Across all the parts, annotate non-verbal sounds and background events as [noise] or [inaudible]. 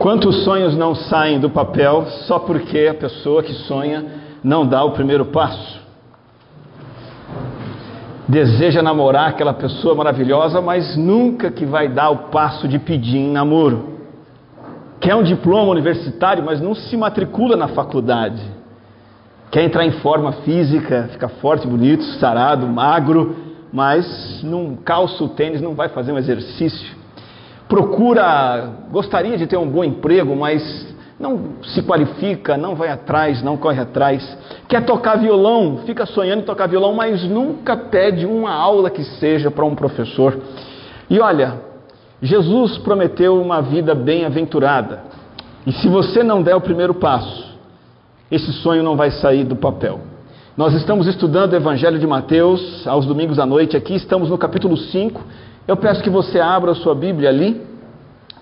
Quantos sonhos não saem do papel só porque a pessoa que sonha não dá o primeiro passo? Deseja namorar aquela pessoa maravilhosa, mas nunca que vai dar o passo de pedir em namoro. Quer um diploma universitário, mas não se matricula na faculdade. Quer entrar em forma física, ficar forte, bonito, sarado, magro, mas não calça o tênis, não vai fazer um exercício procura, gostaria de ter um bom emprego, mas não se qualifica, não vai atrás, não corre atrás. Quer tocar violão, fica sonhando em tocar violão, mas nunca pede uma aula que seja para um professor. E olha, Jesus prometeu uma vida bem-aventurada. E se você não der o primeiro passo, esse sonho não vai sair do papel. Nós estamos estudando o Evangelho de Mateus aos domingos à noite aqui, estamos no capítulo 5 eu peço que você abra a sua Bíblia ali,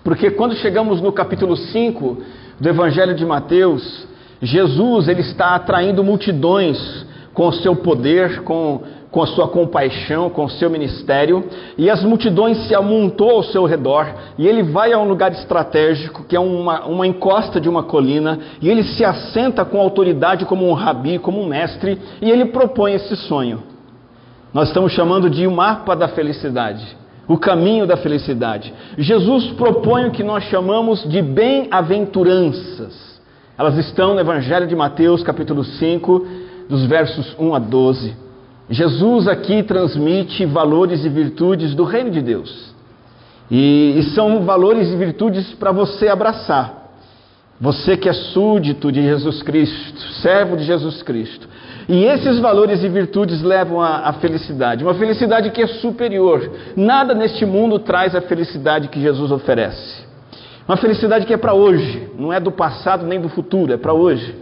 porque quando chegamos no capítulo 5 do Evangelho de Mateus, Jesus ele está atraindo multidões com o seu poder, com, com a sua compaixão, com o seu ministério, e as multidões se amontou ao seu redor, e ele vai a um lugar estratégico, que é uma, uma encosta de uma colina, e ele se assenta com autoridade como um rabi, como um mestre, e ele propõe esse sonho. Nós estamos chamando de o mapa da felicidade o caminho da felicidade. Jesus propõe o que nós chamamos de bem-aventuranças. Elas estão no Evangelho de Mateus, capítulo 5, dos versos 1 a 12. Jesus aqui transmite valores e virtudes do reino de Deus. E, e são valores e virtudes para você abraçar. Você que é súdito de Jesus Cristo, servo de Jesus Cristo. E esses valores e virtudes levam à, felicidade, uma felicidade que é superior. Nada neste mundo traz a felicidade que Jesus oferece. Uma felicidade que é para hoje, não é do passado nem do futuro, é para hoje.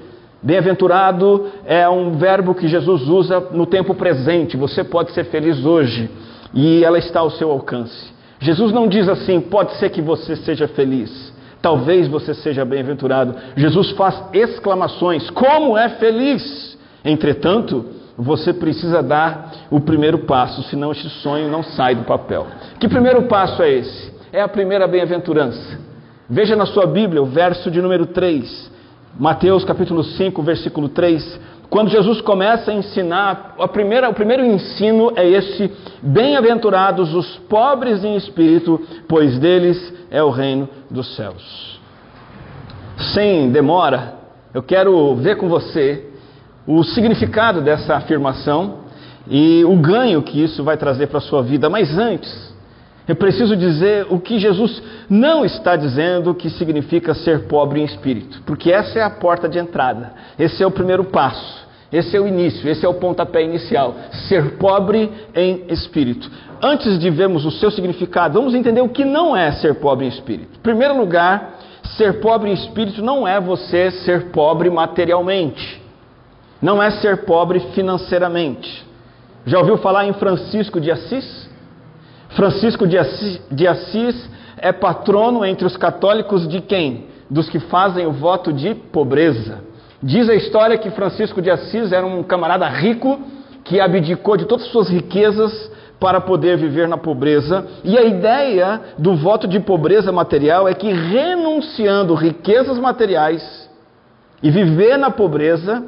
Bem-aventurado é um verbo que Jesus usa no tempo presente. Você pode ser feliz hoje e ela está ao seu alcance. Jesus não diz assim, pode ser que você seja feliz. Talvez você seja bem-aventurado. Jesus faz exclamações: Como é feliz! Entretanto, você precisa dar o primeiro passo, senão este sonho não sai do papel. Que primeiro passo é esse? É a primeira bem-aventurança. Veja na sua Bíblia o verso de número 3, Mateus capítulo 5, versículo 3. Quando Jesus começa a ensinar, a primeira, o primeiro ensino é este: Bem-aventurados os pobres em espírito, pois deles é o reino dos céus. Sem demora, eu quero ver com você o significado dessa afirmação e o ganho que isso vai trazer para a sua vida. Mas antes, eu preciso dizer o que Jesus não está dizendo que significa ser pobre em espírito, porque essa é a porta de entrada, esse é o primeiro passo. Esse é o início, esse é o pontapé inicial. Ser pobre em espírito. Antes de vermos o seu significado, vamos entender o que não é ser pobre em espírito. Em primeiro lugar, ser pobre em espírito não é você ser pobre materialmente não é ser pobre financeiramente. Já ouviu falar em Francisco de Assis? Francisco de Assis, de Assis é patrono entre os católicos de quem? Dos que fazem o voto de pobreza. Diz a história que Francisco de Assis era um camarada rico que abdicou de todas as suas riquezas para poder viver na pobreza. E a ideia do voto de pobreza material é que renunciando riquezas materiais e viver na pobreza,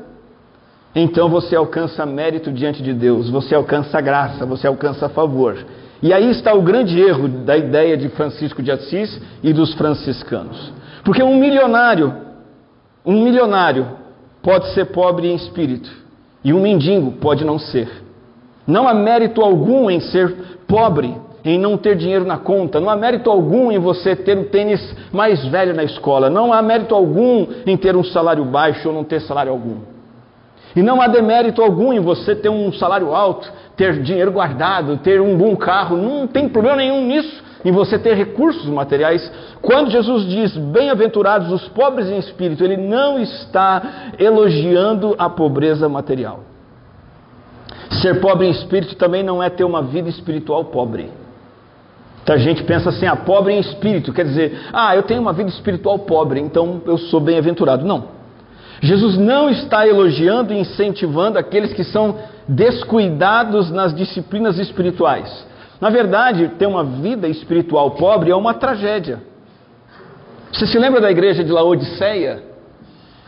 então você alcança mérito diante de Deus, você alcança graça, você alcança favor. E aí está o grande erro da ideia de Francisco de Assis e dos franciscanos. Porque um milionário, um milionário pode ser pobre em espírito e um mendigo pode não ser. Não há mérito algum em ser pobre, em não ter dinheiro na conta, não há mérito algum em você ter o tênis mais velho na escola, não há mérito algum em ter um salário baixo ou não ter salário algum. E não há demérito algum em você ter um salário alto, ter dinheiro guardado, ter um bom carro, não tem problema nenhum nisso, em você ter recursos materiais. Quando Jesus diz bem-aventurados os pobres em espírito, ele não está elogiando a pobreza material. Ser pobre em espírito também não é ter uma vida espiritual pobre. Muita gente pensa assim, ah, pobre em espírito, quer dizer, ah, eu tenho uma vida espiritual pobre, então eu sou bem-aventurado. Não. Jesus não está elogiando e incentivando aqueles que são descuidados nas disciplinas espirituais. Na verdade, ter uma vida espiritual pobre é uma tragédia. Você se lembra da igreja de Laodiceia?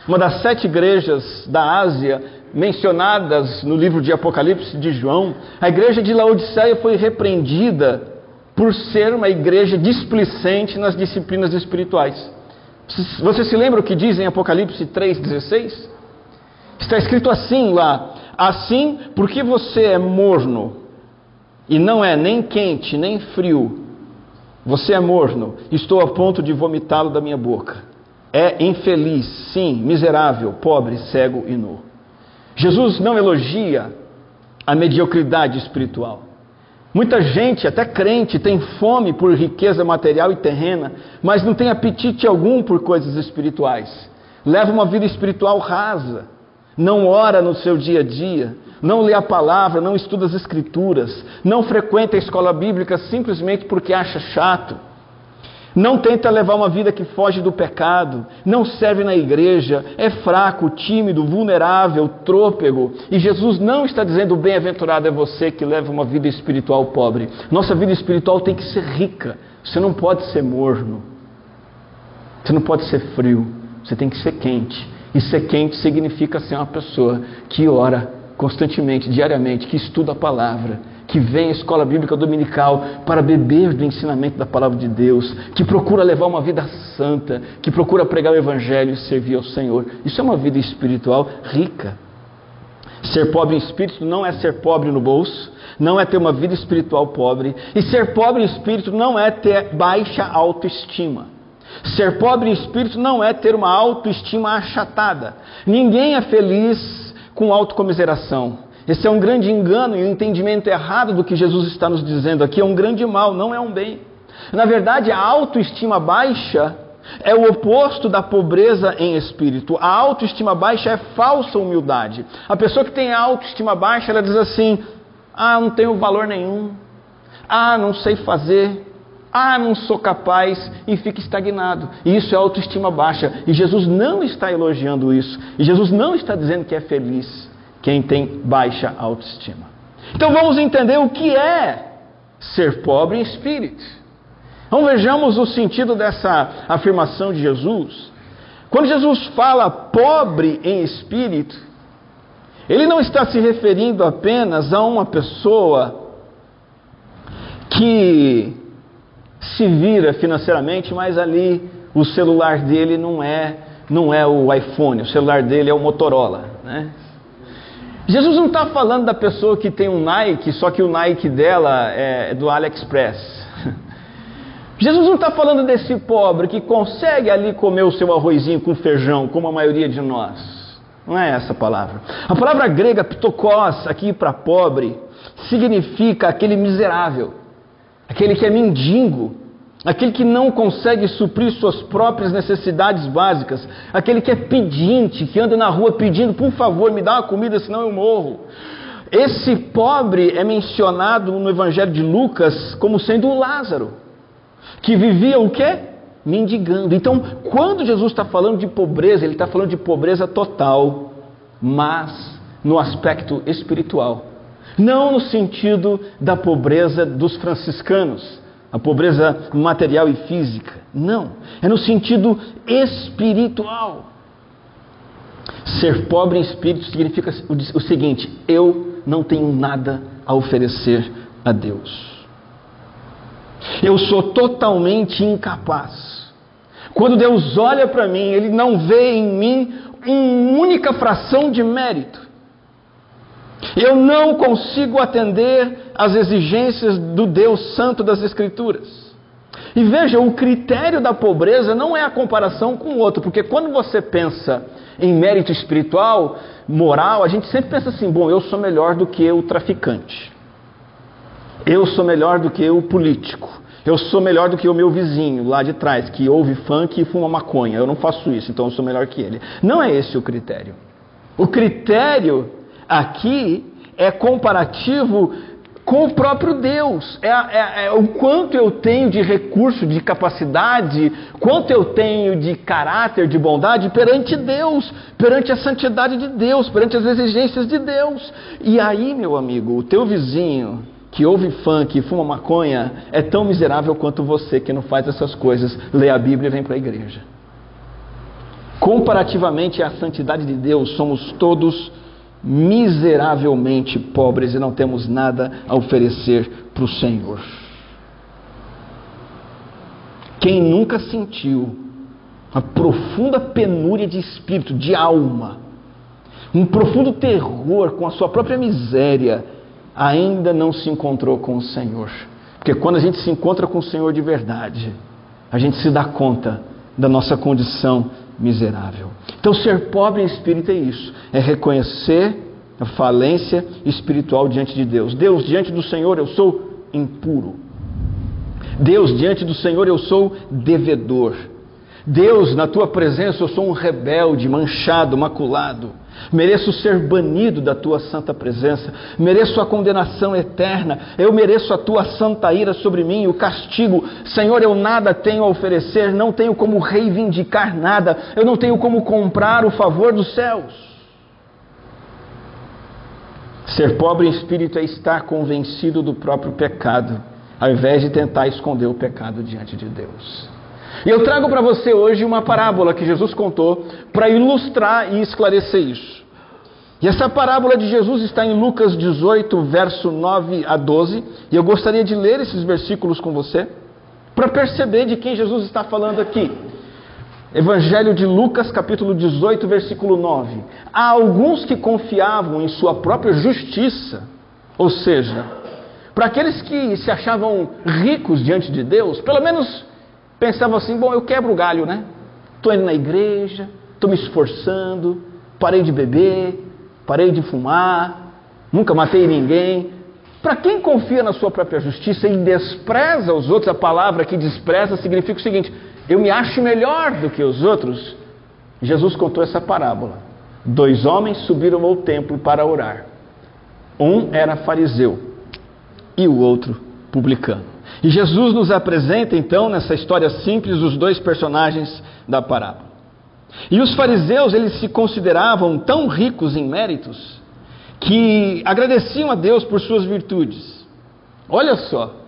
Uma das sete igrejas da Ásia mencionadas no livro de Apocalipse de João. A igreja de Laodiceia foi repreendida por ser uma igreja displicente nas disciplinas espirituais. Você se lembra o que diz em Apocalipse 3,16? Está escrito assim lá: Assim, porque você é morno e não é nem quente nem frio, você é morno, estou a ponto de vomitá-lo da minha boca. É infeliz, sim, miserável, pobre, cego e nu. Jesus não elogia a mediocridade espiritual. Muita gente, até crente, tem fome por riqueza material e terrena, mas não tem apetite algum por coisas espirituais. Leva uma vida espiritual rasa, não ora no seu dia a dia, não lê a palavra, não estuda as escrituras, não frequenta a escola bíblica simplesmente porque acha chato não tenta levar uma vida que foge do pecado, não serve na igreja, é fraco, tímido, vulnerável, trôpego. E Jesus não está dizendo bem-aventurado é você que leva uma vida espiritual pobre. Nossa vida espiritual tem que ser rica. Você não pode ser morno. Você não pode ser frio. Você tem que ser quente. E ser quente significa ser uma pessoa que ora constantemente, diariamente, que estuda a palavra que vem à escola bíblica dominical para beber do ensinamento da palavra de Deus, que procura levar uma vida santa, que procura pregar o evangelho e servir ao Senhor. Isso é uma vida espiritual rica. Ser pobre em espírito não é ser pobre no bolso, não é ter uma vida espiritual pobre, e ser pobre em espírito não é ter baixa autoestima. Ser pobre em espírito não é ter uma autoestima achatada. Ninguém é feliz com autocomiseração. Esse é um grande engano e o um entendimento errado do que Jesus está nos dizendo aqui é um grande mal, não é um bem. Na verdade, a autoestima baixa é o oposto da pobreza em espírito. A autoestima baixa é falsa humildade. A pessoa que tem autoestima baixa, ela diz assim: "Ah, não tenho valor nenhum. Ah, não sei fazer. Ah, não sou capaz", e fica estagnado. E isso é autoestima baixa. E Jesus não está elogiando isso. E Jesus não está dizendo que é feliz quem tem baixa autoestima. Então vamos entender o que é ser pobre em espírito. Então vejamos o sentido dessa afirmação de Jesus. Quando Jesus fala pobre em espírito, ele não está se referindo apenas a uma pessoa que se vira financeiramente, mas ali o celular dele não é não é o iPhone, o celular dele é o Motorola, né? Jesus não está falando da pessoa que tem um Nike, só que o Nike dela é do AliExpress. [laughs] Jesus não está falando desse pobre que consegue ali comer o seu arrozinho com feijão, como a maioria de nós. Não é essa a palavra. A palavra grega ptokos, aqui para pobre, significa aquele miserável, aquele que é mendigo, aquele que não consegue suprir suas próprias necessidades básicas, aquele que é pedinte, que anda na rua pedindo, por favor, me dá uma comida, senão eu morro. Esse pobre é mencionado no Evangelho de Lucas como sendo o Lázaro, que vivia o quê? Mendigando. Então, quando Jesus está falando de pobreza, ele está falando de pobreza total, mas no aspecto espiritual. Não no sentido da pobreza dos franciscanos, a pobreza material e física. Não, é no sentido espiritual. Ser pobre em espírito significa o seguinte: eu não tenho nada a oferecer a Deus. Eu sou totalmente incapaz. Quando Deus olha para mim, Ele não vê em mim uma única fração de mérito. Eu não consigo atender às exigências do Deus Santo das Escrituras. E veja, o critério da pobreza não é a comparação com o outro, porque quando você pensa em mérito espiritual, moral, a gente sempre pensa assim: bom, eu sou melhor do que o traficante, eu sou melhor do que o político, eu sou melhor do que o meu vizinho lá de trás, que ouve funk e fuma maconha. Eu não faço isso, então eu sou melhor que ele. Não é esse o critério. O critério aqui é comparativo com o próprio Deus. É, é, é, o quanto eu tenho de recurso, de capacidade, quanto eu tenho de caráter, de bondade perante Deus, perante a santidade de Deus, perante as exigências de Deus. E aí, meu amigo, o teu vizinho que ouve funk e fuma maconha é tão miserável quanto você que não faz essas coisas, lê a Bíblia e vem para a igreja. Comparativamente à santidade de Deus, somos todos miseravelmente pobres e não temos nada a oferecer para o Senhor. Quem nunca sentiu uma profunda penúria de espírito, de alma, um profundo terror com a sua própria miséria, ainda não se encontrou com o Senhor. Porque quando a gente se encontra com o Senhor de verdade, a gente se dá conta da nossa condição miserável. Então, ser pobre em espírito é isso: é reconhecer a falência espiritual diante de Deus. Deus, diante do Senhor, eu sou impuro. Deus, diante do Senhor, eu sou devedor. Deus, na tua presença, eu sou um rebelde, manchado, maculado. Mereço ser banido da tua santa presença, mereço a condenação eterna, eu mereço a tua santa ira sobre mim, o castigo. Senhor, eu nada tenho a oferecer, não tenho como reivindicar nada, eu não tenho como comprar o favor dos céus. Ser pobre em espírito é estar convencido do próprio pecado, ao invés de tentar esconder o pecado diante de Deus. E eu trago para você hoje uma parábola que Jesus contou para ilustrar e esclarecer isso. E essa parábola de Jesus está em Lucas 18, verso 9 a 12, e eu gostaria de ler esses versículos com você para perceber de quem Jesus está falando aqui. Evangelho de Lucas, capítulo 18, versículo 9. Há alguns que confiavam em sua própria justiça, ou seja, para aqueles que se achavam ricos diante de Deus, pelo menos pensavam assim: bom, eu quebro o galho, né? Estou indo na igreja, estou me esforçando, parei de beber, parei de fumar, nunca matei ninguém. Para quem confia na sua própria justiça e despreza os outros, a palavra que despreza significa o seguinte: eu me acho melhor do que os outros. Jesus contou essa parábola. Dois homens subiram ao templo para orar. Um era fariseu e o outro publicano. E Jesus nos apresenta então nessa história simples os dois personagens da parábola. E os fariseus, eles se consideravam tão ricos em méritos que agradeciam a Deus por suas virtudes. Olha só,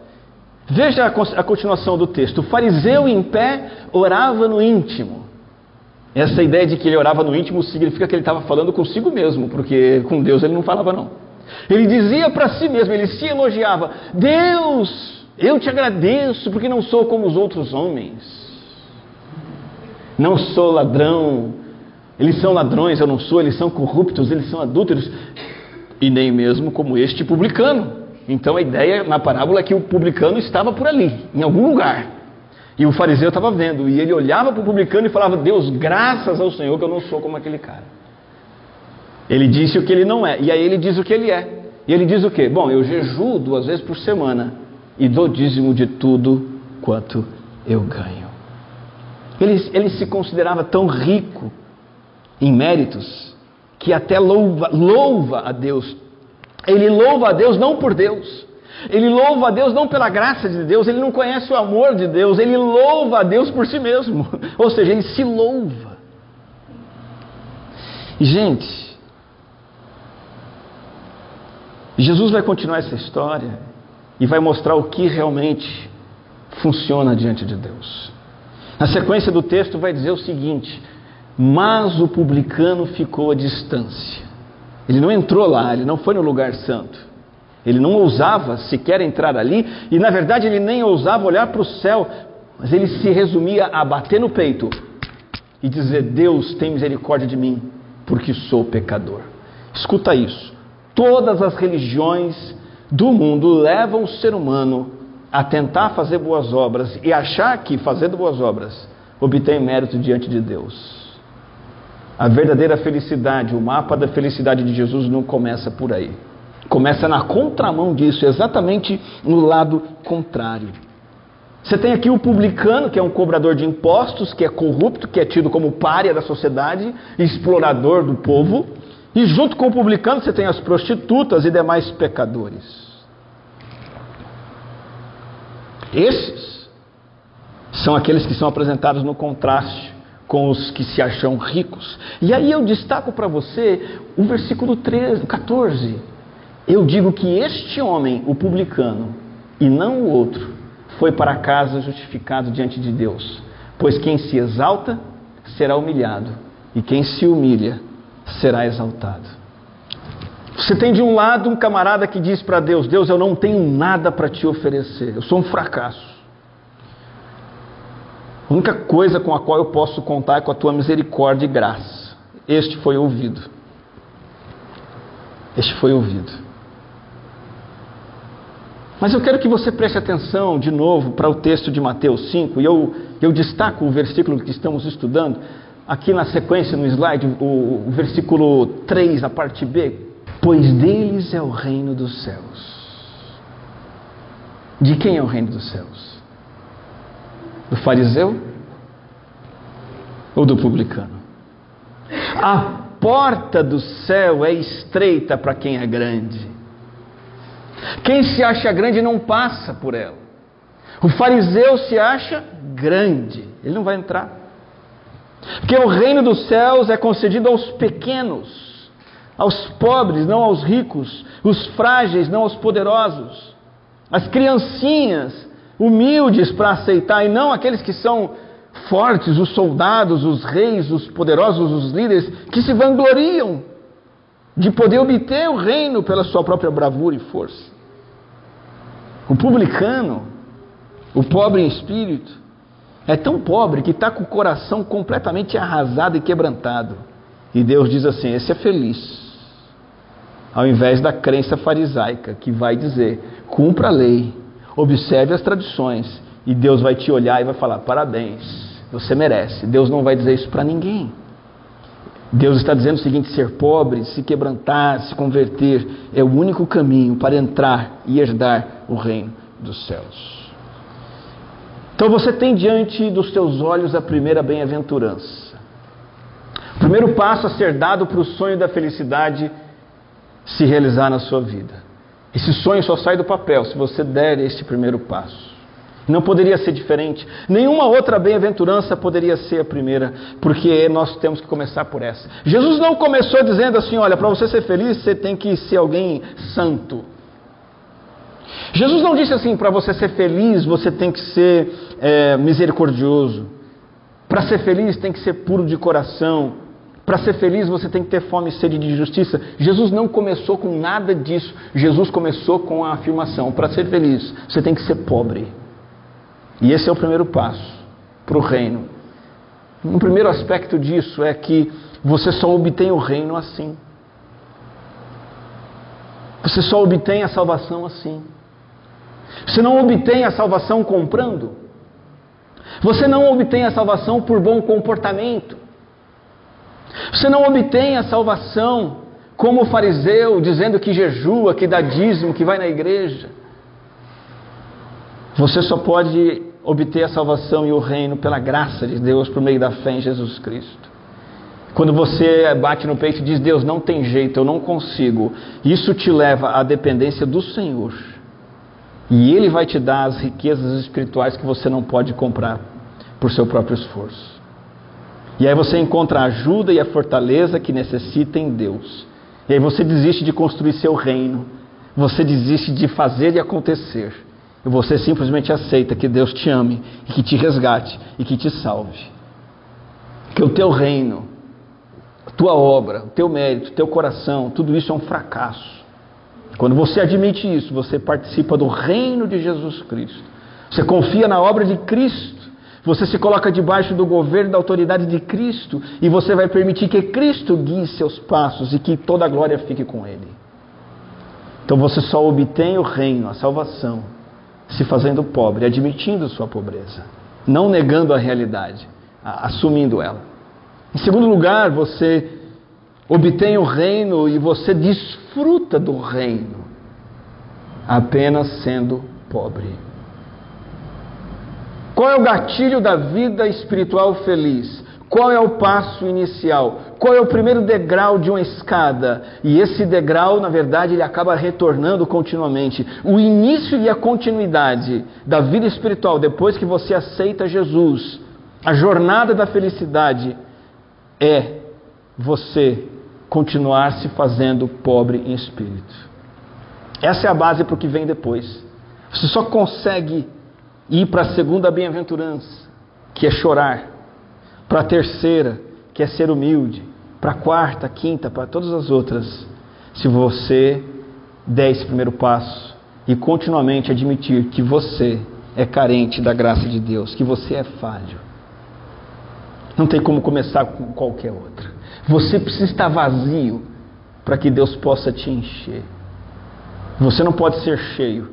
Veja a continuação do texto. O fariseu em pé orava no íntimo. Essa ideia de que ele orava no íntimo significa que ele estava falando consigo mesmo, porque com Deus ele não falava não. Ele dizia para si mesmo, ele se elogiava: Deus, eu te agradeço porque não sou como os outros homens. Não sou ladrão. Eles são ladrões, eu não sou. Eles são corruptos, eles são adúlteros. E nem mesmo como este publicano. Então a ideia na parábola é que o publicano estava por ali, em algum lugar. E o fariseu estava vendo, e ele olhava para o publicano e falava: Deus, graças ao Senhor que eu não sou como aquele cara. Ele disse o que ele não é, e aí ele diz o que ele é. E ele diz o que? Bom, eu jejuo duas vezes por semana e dou dízimo de tudo quanto eu ganho. Ele, ele se considerava tão rico em méritos que até louva, louva a Deus ele louva a Deus não por Deus. Ele louva a Deus não pela graça de Deus, ele não conhece o amor de Deus, ele louva a Deus por si mesmo. [laughs] Ou seja, ele se louva. E, gente, Jesus vai continuar essa história e vai mostrar o que realmente funciona diante de Deus. Na sequência do texto vai dizer o seguinte: Mas o publicano ficou à distância ele não entrou lá, ele não foi no lugar santo. Ele não ousava sequer entrar ali, e na verdade ele nem ousava olhar para o céu, mas ele se resumia a bater no peito e dizer: Deus tem misericórdia de mim, porque sou pecador. Escuta isso. Todas as religiões do mundo levam o ser humano a tentar fazer boas obras e achar que fazendo boas obras obtém mérito diante de Deus. A verdadeira felicidade, o mapa da felicidade de Jesus não começa por aí. Começa na contramão disso, exatamente no lado contrário. Você tem aqui o publicano, que é um cobrador de impostos, que é corrupto, que é tido como párea da sociedade, explorador do povo. E junto com o publicano você tem as prostitutas e demais pecadores. Esses são aqueles que são apresentados no contraste com os que se acham ricos. E aí eu destaco para você o versículo 13, 14, Eu digo que este homem, o publicano, e não o outro, foi para casa justificado diante de Deus. Pois quem se exalta será humilhado, e quem se humilha será exaltado. Você tem de um lado um camarada que diz para Deus: Deus, eu não tenho nada para te oferecer, eu sou um fracasso. A única coisa com a qual eu posso contar é com a tua misericórdia e graça. Este foi ouvido. Este foi ouvido. Mas eu quero que você preste atenção de novo para o texto de Mateus 5, e eu, eu destaco o versículo que estamos estudando, aqui na sequência no slide, o, versículo 3, a parte B. Pois deles é o reino dos céus. De quem é o reino dos céus? Do fariseu ou do publicano? A porta do céu é estreita para quem é grande. Quem se acha grande não passa por ela. O fariseu se acha grande, ele não vai entrar. Porque o reino dos céus é concedido aos pequenos, aos pobres, não aos ricos, os frágeis, não aos poderosos, as criancinhas humildes para aceitar e não aqueles que são fortes, os soldados, os reis, os poderosos, os líderes, que se vangloriam de poder obter o reino pela sua própria bravura e força. O publicano, o pobre em espírito, é tão pobre que está com o coração completamente arrasado e quebrantado. E Deus diz assim: esse é feliz. Ao invés da crença farisaica, que vai dizer: cumpra a lei, observe as tradições, e Deus vai te olhar e vai falar: parabéns, você merece. Deus não vai dizer isso para ninguém. Deus está dizendo o seguinte: ser pobre, se quebrantar, se converter, é o único caminho para entrar e herdar o reino dos céus. Então você tem diante dos teus olhos a primeira bem-aventurança. O primeiro passo a ser dado para o sonho da felicidade se realizar na sua vida. Esse sonho só sai do papel se você der este primeiro passo. Não poderia ser diferente. Nenhuma outra bem-aventurança poderia ser a primeira, porque nós temos que começar por essa. Jesus não começou dizendo assim: olha, para você ser feliz, você tem que ser alguém santo. Jesus não disse assim: para você ser feliz, você tem que ser é, misericordioso. Para ser feliz, tem que ser puro de coração. Para ser feliz, você tem que ter fome e sede de justiça. Jesus não começou com nada disso. Jesus começou com a afirmação: para ser feliz, você tem que ser pobre. E esse é o primeiro passo para o reino. Um primeiro aspecto disso é que você só obtém o reino assim. Você só obtém a salvação assim. Você não obtém a salvação comprando. Você não obtém a salvação por bom comportamento. Você não obtém a salvação como o fariseu, dizendo que jejua, que dá dízimo, que vai na igreja. Você só pode obter a salvação e o reino pela graça de Deus por meio da fé em Jesus Cristo. Quando você bate no peito e diz: Deus, não tem jeito, eu não consigo, isso te leva à dependência do Senhor. E Ele vai te dar as riquezas espirituais que você não pode comprar por seu próprio esforço. E aí você encontra a ajuda e a fortaleza que necessita em Deus. E aí você desiste de construir seu reino, você desiste de fazer e acontecer e você simplesmente aceita que Deus te ame e que te resgate e que te salve. Que o teu reino, a tua obra, o teu mérito, o teu coração, tudo isso é um fracasso. Quando você admite isso, você participa do reino de Jesus Cristo. Você confia na obra de Cristo. Você se coloca debaixo do governo da autoridade de Cristo e você vai permitir que Cristo guie seus passos e que toda a glória fique com Ele. Então você só obtém o reino, a salvação, se fazendo pobre, admitindo sua pobreza, não negando a realidade, assumindo ela. Em segundo lugar, você obtém o reino e você desfruta do reino, apenas sendo pobre. Qual é o gatilho da vida espiritual feliz? Qual é o passo inicial? Qual é o primeiro degrau de uma escada? E esse degrau, na verdade, ele acaba retornando continuamente. O início e a continuidade da vida espiritual, depois que você aceita Jesus, a jornada da felicidade é você continuar se fazendo pobre em espírito. Essa é a base para o que vem depois. Você só consegue ir para a segunda bem-aventurança, que é chorar, para a terceira, que é ser humilde, para a quarta, quinta, para todas as outras, se você der esse primeiro passo e continuamente admitir que você é carente da graça de Deus, que você é falho. Não tem como começar com qualquer outra. Você precisa estar vazio para que Deus possa te encher. Você não pode ser cheio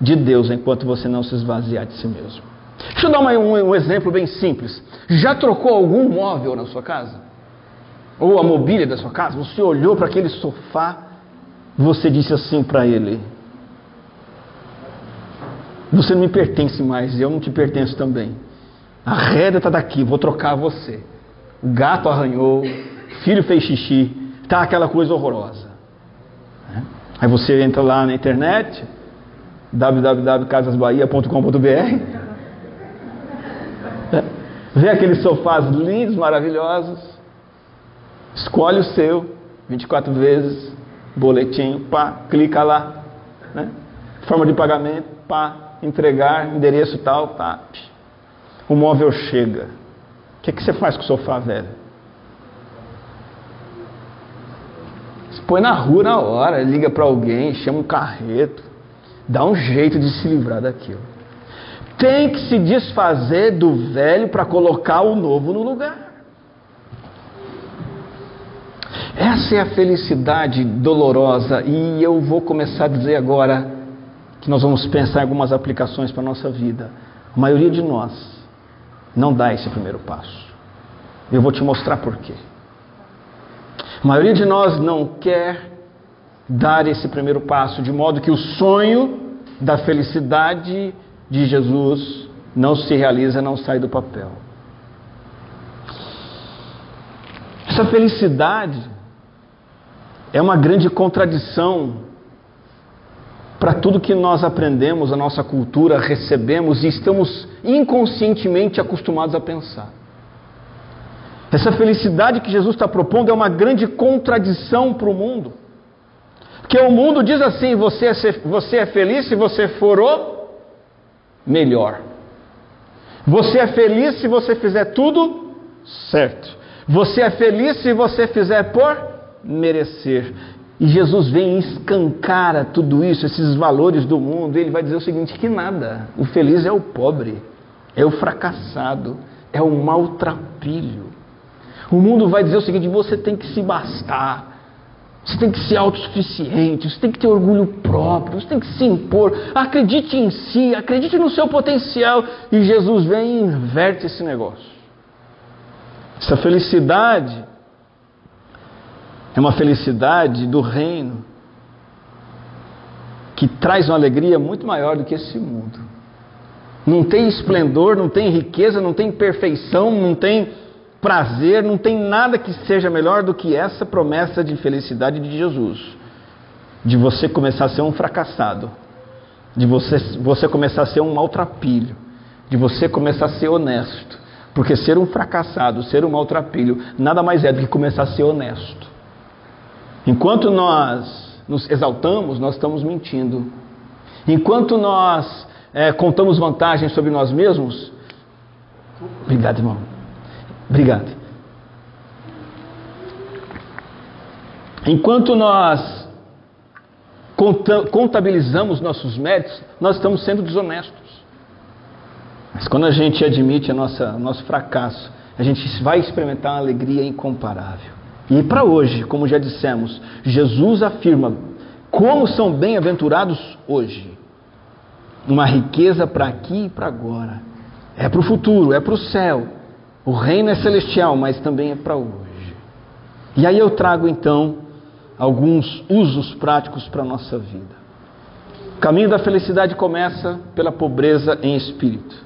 de Deus enquanto você não se esvaziar de si mesmo. Deixa eu dar um, um exemplo bem simples. Já trocou algum móvel na sua casa? Ou a mobília da sua casa? Você olhou para aquele sofá, você disse assim para ele: Você não me pertence mais, eu não te pertenço também. A rédea está daqui, vou trocar você. O gato arranhou, filho fez xixi, tá aquela coisa horrorosa. Né? Aí você entra lá na internet, www.casasbahia.com.br, vê aqueles sofás lindos, maravilhosos, escolhe o seu, 24 vezes, boletim, pá, clica lá, né? forma de pagamento, pá, entregar, endereço tal, pá, o móvel chega. O que, que você faz com o sofá velho? Você põe na rua na hora, liga para alguém, chama um carreto, dá um jeito de se livrar daquilo. Tem que se desfazer do velho para colocar o novo no lugar. Essa é a felicidade dolorosa, e eu vou começar a dizer agora que nós vamos pensar em algumas aplicações para a nossa vida. A maioria de nós não dá esse primeiro passo. Eu vou te mostrar por quê. A maioria de nós não quer dar esse primeiro passo, de modo que o sonho da felicidade de Jesus não se realiza, não sai do papel. Essa felicidade é uma grande contradição para tudo que nós aprendemos, a nossa cultura, recebemos e estamos inconscientemente acostumados a pensar. Essa felicidade que Jesus está propondo é uma grande contradição para o mundo. Porque o mundo diz assim: você é, você é feliz se você for o melhor. Você é feliz se você fizer tudo certo. Você é feliz se você fizer por merecer. E Jesus vem e escancara tudo isso, esses valores do mundo. E ele vai dizer o seguinte: que nada. O feliz é o pobre, é o fracassado, é o maltrapilho. O mundo vai dizer o seguinte: você tem que se bastar. Você tem que ser autossuficiente, você tem que ter orgulho próprio, você tem que se impor. Acredite em si, acredite no seu potencial. E Jesus vem e inverte esse negócio. Essa felicidade é uma felicidade do reino que traz uma alegria muito maior do que esse mundo. Não tem esplendor, não tem riqueza, não tem perfeição, não tem prazer, não tem nada que seja melhor do que essa promessa de felicidade de Jesus. De você começar a ser um fracassado, de você, você começar a ser um maltrapilho, de você começar a ser honesto. Porque ser um fracassado, ser um maltrapilho, nada mais é do que começar a ser honesto. Enquanto nós nos exaltamos, nós estamos mentindo. Enquanto nós é, contamos vantagens sobre nós mesmos, obrigado, irmão. Obrigado. Enquanto nós contabilizamos nossos méritos, nós estamos sendo desonestos. Mas quando a gente admite nossa, nosso fracasso, a gente vai experimentar uma alegria incomparável. E para hoje, como já dissemos, Jesus afirma como são bem-aventurados hoje. Uma riqueza para aqui e para agora. É para o futuro, é para o céu. O reino é celestial, mas também é para hoje. E aí eu trago então alguns usos práticos para a nossa vida. O caminho da felicidade começa pela pobreza em espírito.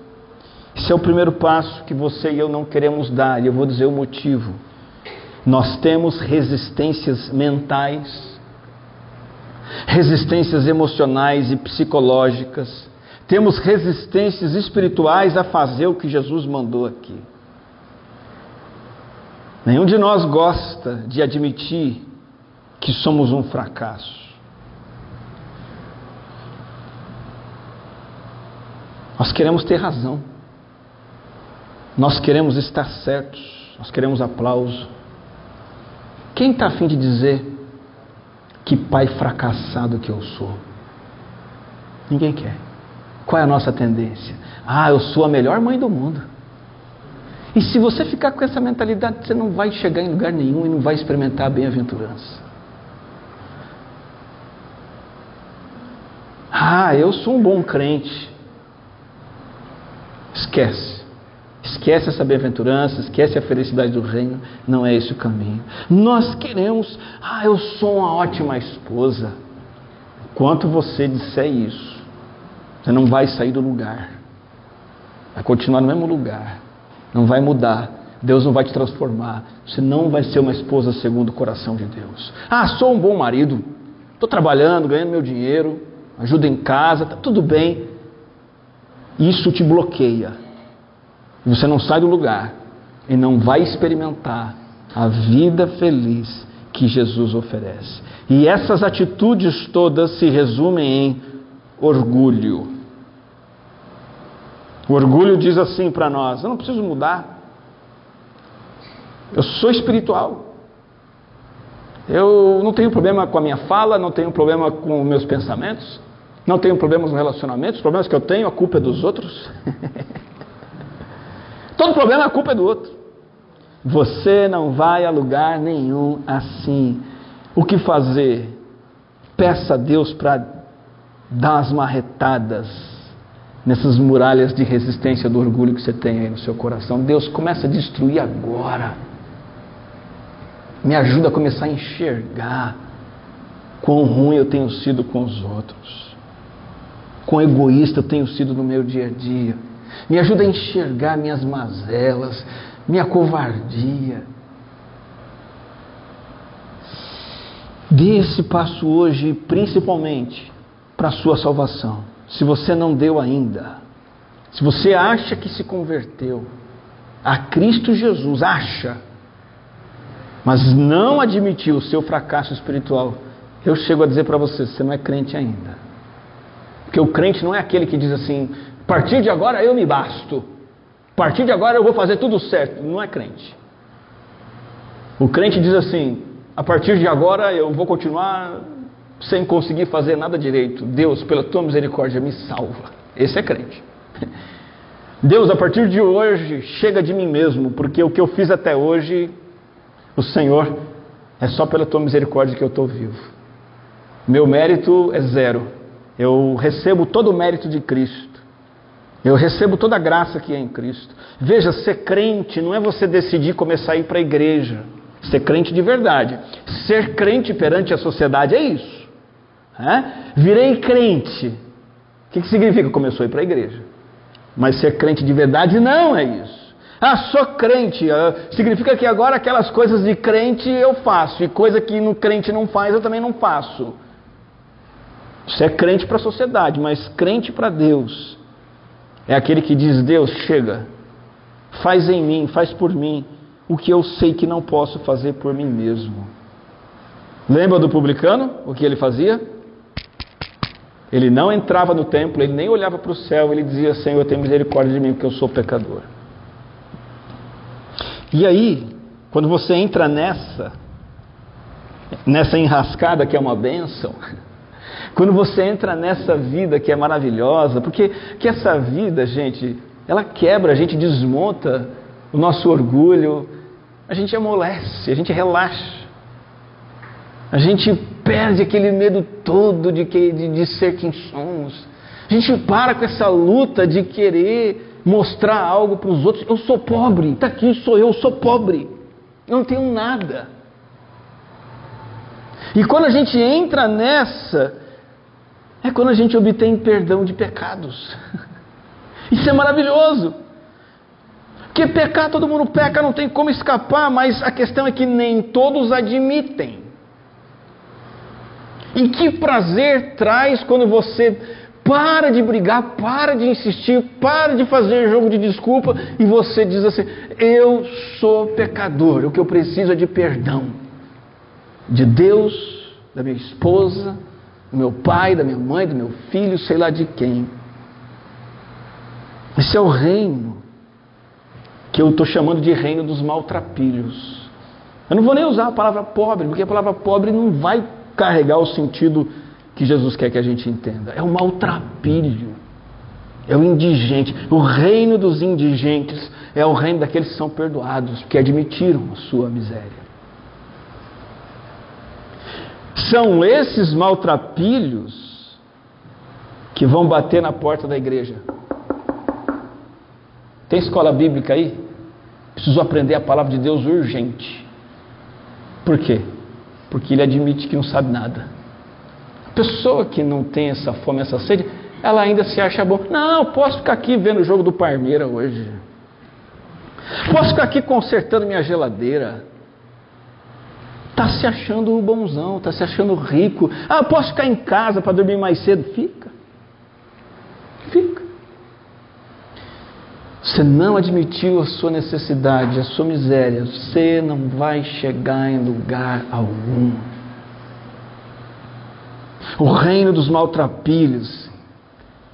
Esse é o primeiro passo que você e eu não queremos dar, e eu vou dizer o motivo. Nós temos resistências mentais, resistências emocionais e psicológicas, temos resistências espirituais a fazer o que Jesus mandou aqui. Nenhum de nós gosta de admitir que somos um fracasso. Nós queremos ter razão. Nós queremos estar certos. Nós queremos aplauso. Quem está afim de dizer que pai fracassado que eu sou? Ninguém quer. Qual é a nossa tendência? Ah, eu sou a melhor mãe do mundo. E se você ficar com essa mentalidade, você não vai chegar em lugar nenhum e não vai experimentar a bem-aventurança. Ah, eu sou um bom crente. Esquece. Esquece essa bem-aventurança, esquece a felicidade do reino. Não é esse o caminho. Nós queremos, ah, eu sou uma ótima esposa. Enquanto você disser isso, você não vai sair do lugar. Vai continuar no mesmo lugar. Não vai mudar. Deus não vai te transformar. Você não vai ser uma esposa segundo o coração de Deus. Ah, sou um bom marido. Estou trabalhando, ganhando meu dinheiro, ajuda em casa, está tudo bem. Isso te bloqueia. E você não sai do lugar e não vai experimentar a vida feliz que Jesus oferece. E essas atitudes todas se resumem em orgulho. O orgulho diz assim para nós: eu não preciso mudar. Eu sou espiritual. Eu não tenho problema com a minha fala, não tenho problema com meus pensamentos, não tenho problemas no relacionamento. Os problemas que eu tenho, a culpa é dos outros. [laughs] Todo problema, a culpa é do outro. Você não vai a lugar nenhum assim. O que fazer? Peça a Deus para dar as marretadas nessas muralhas de resistência do orgulho que você tem aí no seu coração. Deus começa a destruir agora. Me ajuda a começar a enxergar quão ruim eu tenho sido com os outros, quão egoísta eu tenho sido no meu dia a dia. Me ajuda a enxergar minhas mazelas, minha covardia. Dê esse passo hoje, principalmente para a sua salvação. Se você não deu ainda, se você acha que se converteu a Cristo Jesus, acha, mas não admitiu o seu fracasso espiritual, eu chego a dizer para você: você não é crente ainda. Porque o crente não é aquele que diz assim: a partir de agora eu me basto, a partir de agora eu vou fazer tudo certo. Não é crente. O crente diz assim: a partir de agora eu vou continuar sem conseguir fazer nada direito. Deus, pela tua misericórdia, me salva. Esse é crente. [laughs] Deus, a partir de hoje, chega de mim mesmo, porque o que eu fiz até hoje, o Senhor, é só pela tua misericórdia que eu estou vivo. Meu mérito é zero. Eu recebo todo o mérito de Cristo. Eu recebo toda a graça que é em Cristo. Veja, ser crente não é você decidir começar a ir para a igreja. Ser crente de verdade. Ser crente perante a sociedade é isso. É? Virei crente. O que, que significa? Começou a ir para a igreja. Mas ser crente de verdade não é isso. Ah, sou crente. Ah, significa que agora aquelas coisas de crente eu faço. E coisa que no crente não faz eu também não faço. Isso é crente para a sociedade, mas crente para Deus. É aquele que diz: Deus, chega, faz em mim, faz por mim o que eu sei que não posso fazer por mim mesmo. Lembra do publicano? O que ele fazia? Ele não entrava no templo, ele nem olhava para o céu, ele dizia: Senhor, tem misericórdia de mim, porque eu sou pecador. E aí, quando você entra nessa, nessa enrascada que é uma bênção, [laughs] quando você entra nessa vida que é maravilhosa, porque que essa vida, gente, ela quebra, a gente desmonta o nosso orgulho, a gente amolece, a gente relaxa. A gente perde aquele medo todo de, que, de, de ser quem somos. A gente para com essa luta de querer mostrar algo para os outros. Eu sou pobre, está aqui, sou eu, sou pobre. Eu não tenho nada. E quando a gente entra nessa, é quando a gente obtém perdão de pecados. [laughs] Isso é maravilhoso. Porque pecar, todo mundo peca, não tem como escapar, mas a questão é que nem todos admitem. E que prazer traz quando você para de brigar, para de insistir, para de fazer jogo de desculpa e você diz assim: Eu sou pecador, o que eu preciso é de perdão de Deus, da minha esposa, do meu pai, da minha mãe, do meu filho, sei lá de quem. Esse é o reino que eu estou chamando de reino dos maltrapilhos. Eu não vou nem usar a palavra pobre, porque a palavra pobre não vai carregar o sentido que Jesus quer que a gente entenda. É o maltrapilho, é o indigente. O reino dos indigentes é o reino daqueles que são perdoados, que admitiram a sua miséria. São esses maltrapilhos que vão bater na porta da igreja. Tem escola bíblica aí? Preciso aprender a palavra de Deus urgente. Por quê? Porque ele admite que não sabe nada. A pessoa que não tem essa fome, essa sede, ela ainda se acha bom. Não, posso ficar aqui vendo o jogo do Parmeira hoje. Posso ficar aqui consertando minha geladeira. Está se achando bonzão, está se achando rico. Ah, posso ficar em casa para dormir mais cedo? Fica. Fica. Você não admitiu a sua necessidade, a sua miséria, você não vai chegar em lugar algum. O reino dos maltrapilhos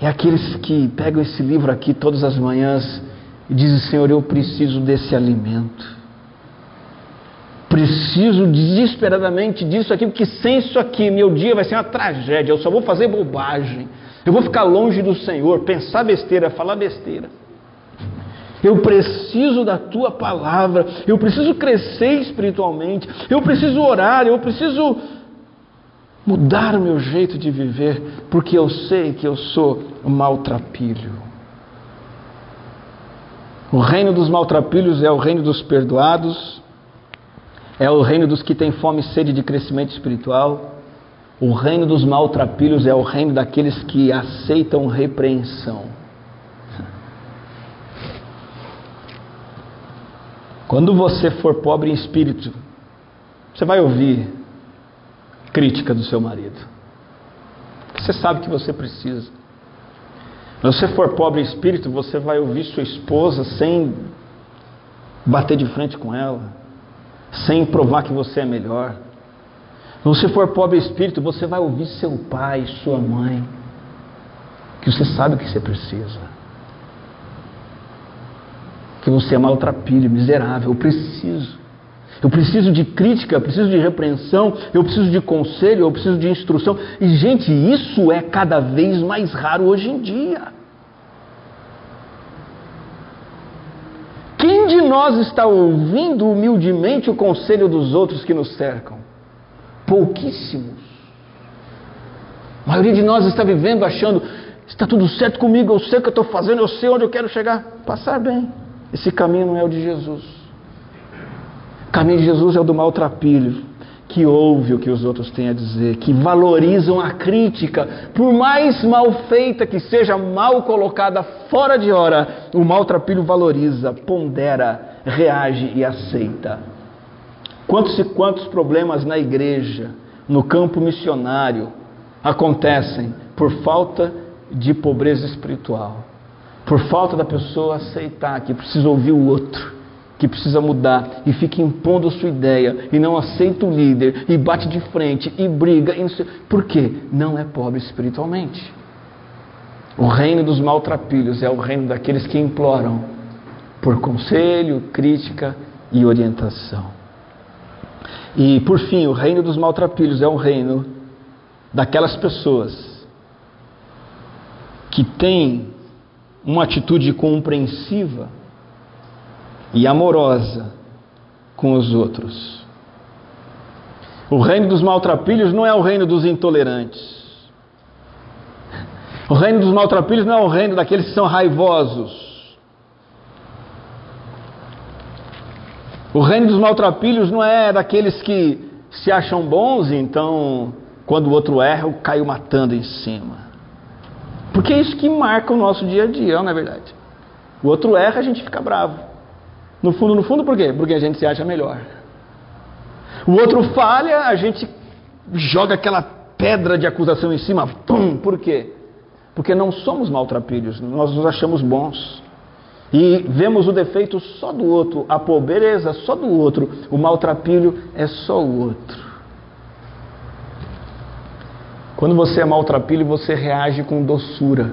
é aqueles que pegam esse livro aqui todas as manhãs e dizem: Senhor, eu preciso desse alimento. Preciso desesperadamente disso aqui, porque sem isso aqui, meu dia vai ser uma tragédia. Eu só vou fazer bobagem. Eu vou ficar longe do Senhor, pensar besteira, falar besteira. Eu preciso da tua palavra, eu preciso crescer espiritualmente, eu preciso orar, eu preciso mudar o meu jeito de viver, porque eu sei que eu sou maltrapilho. O reino dos maltrapilhos é o reino dos perdoados, é o reino dos que têm fome e sede de crescimento espiritual. O reino dos maltrapilhos é o reino daqueles que aceitam repreensão. Quando você for pobre em espírito, você vai ouvir crítica do seu marido. Você sabe que você precisa. Se você for pobre em espírito, você vai ouvir sua esposa sem bater de frente com ela, sem provar que você é melhor. Se você for pobre espírito, você vai ouvir seu pai, sua mãe, que você sabe que você precisa que você é maltrapilho, miserável. Eu preciso. Eu preciso de crítica, eu preciso de repreensão, eu preciso de conselho, eu preciso de instrução. E, gente, isso é cada vez mais raro hoje em dia. Quem de nós está ouvindo humildemente o conselho dos outros que nos cercam? Pouquíssimos. A maioria de nós está vivendo achando: está tudo certo comigo, eu sei o que eu estou fazendo, eu sei onde eu quero chegar. Passar bem. Esse caminho não é o de Jesus. O caminho de Jesus é o do maltrapilho, que ouve o que os outros têm a dizer, que valorizam a crítica, por mais mal feita que seja, mal colocada fora de hora, o maltrapilho valoriza, pondera, reage e aceita. Quantos e quantos problemas na igreja, no campo missionário, acontecem por falta de pobreza espiritual por falta da pessoa aceitar que precisa ouvir o outro, que precisa mudar e fica impondo a sua ideia e não aceita o líder e bate de frente e briga. E sei, por quê? Não é pobre espiritualmente. O reino dos maltrapilhos é o reino daqueles que imploram por conselho, crítica e orientação. E por fim, o reino dos maltrapilhos é o reino daquelas pessoas que têm uma atitude compreensiva e amorosa com os outros. O reino dos maltrapilhos não é o reino dos intolerantes. O reino dos maltrapilhos não é o reino daqueles que são raivosos. O reino dos maltrapilhos não é daqueles que se acham bons e então, quando o outro erra, caiu matando em cima. Porque é isso que marca o nosso dia a dia, não é verdade? O outro erra, a gente fica bravo. No fundo, no fundo, por quê? Porque a gente se acha melhor. O outro falha, a gente joga aquela pedra de acusação em cima. Pum! Por quê? Porque não somos maltrapilhos, nós nos achamos bons. E vemos o defeito só do outro, a pobreza só do outro, o maltrapilho é só o outro. Quando você é maltrapilho, você reage com doçura.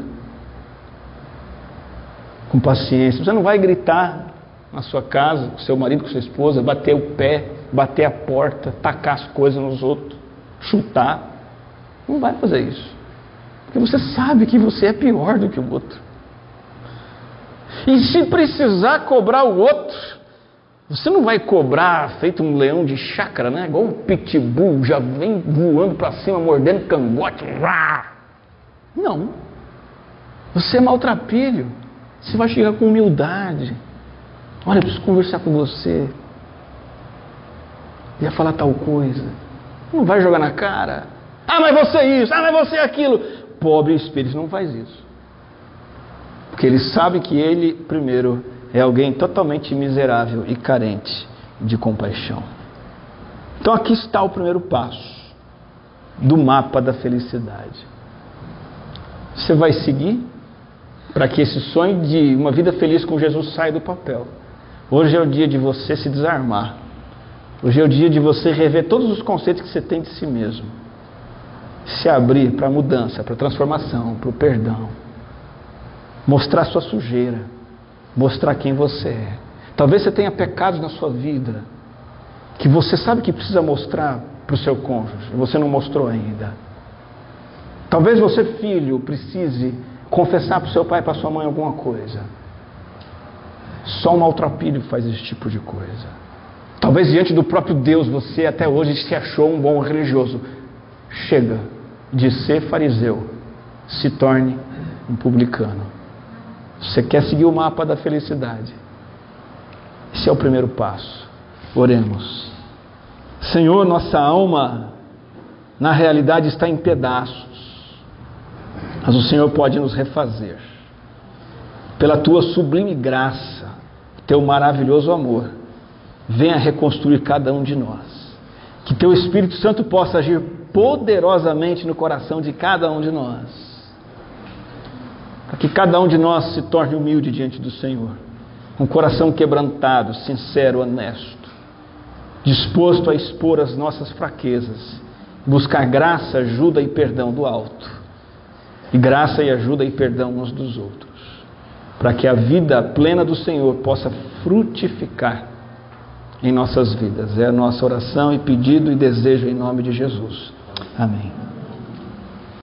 com paciência. Você não vai gritar na sua casa, com seu marido, com sua esposa, bater o pé, bater a porta, tacar as coisas nos outros, chutar. Não vai fazer isso. Porque você sabe que você é pior do que o outro. E se precisar cobrar o outro, você não vai cobrar feito um leão de chácara, né? Igual um pitbull, já vem voando para cima, mordendo cangote. Não. Você é maltrapilho. Você vai chegar com humildade. Olha, eu preciso conversar com você. Ia falar tal coisa. Não vai jogar na cara. Ah, mas você é isso. Ah, mas você é aquilo. Pobre espírito não faz isso. Porque ele sabe que ele, primeiro, é alguém totalmente miserável e carente de compaixão. Então aqui está o primeiro passo do mapa da felicidade. Você vai seguir para que esse sonho de uma vida feliz com Jesus saia do papel. Hoje é o dia de você se desarmar. Hoje é o dia de você rever todos os conceitos que você tem de si mesmo. Se abrir para a mudança, para a transformação, para o perdão. Mostrar sua sujeira. Mostrar quem você é. Talvez você tenha pecados na sua vida que você sabe que precisa mostrar para o seu cônjuge e você não mostrou ainda. Talvez você, filho, precise confessar para o seu pai e para sua mãe alguma coisa. Só um maltrapilho faz esse tipo de coisa. Talvez diante do próprio Deus você até hoje se achou um bom religioso. Chega de ser fariseu, se torne um publicano. Você quer seguir o mapa da felicidade? Esse é o primeiro passo. Oremos. Senhor, nossa alma na realidade está em pedaços. Mas o Senhor pode nos refazer. Pela tua sublime graça, teu maravilhoso amor, venha reconstruir cada um de nós. Que teu Espírito Santo possa agir poderosamente no coração de cada um de nós. Para que cada um de nós se torne humilde diante do Senhor. Um coração quebrantado, sincero, honesto, disposto a expor as nossas fraquezas, buscar graça, ajuda e perdão do alto e graça e ajuda e perdão uns dos outros, para que a vida plena do Senhor possa frutificar em nossas vidas. É a nossa oração e pedido e desejo em nome de Jesus. Amém.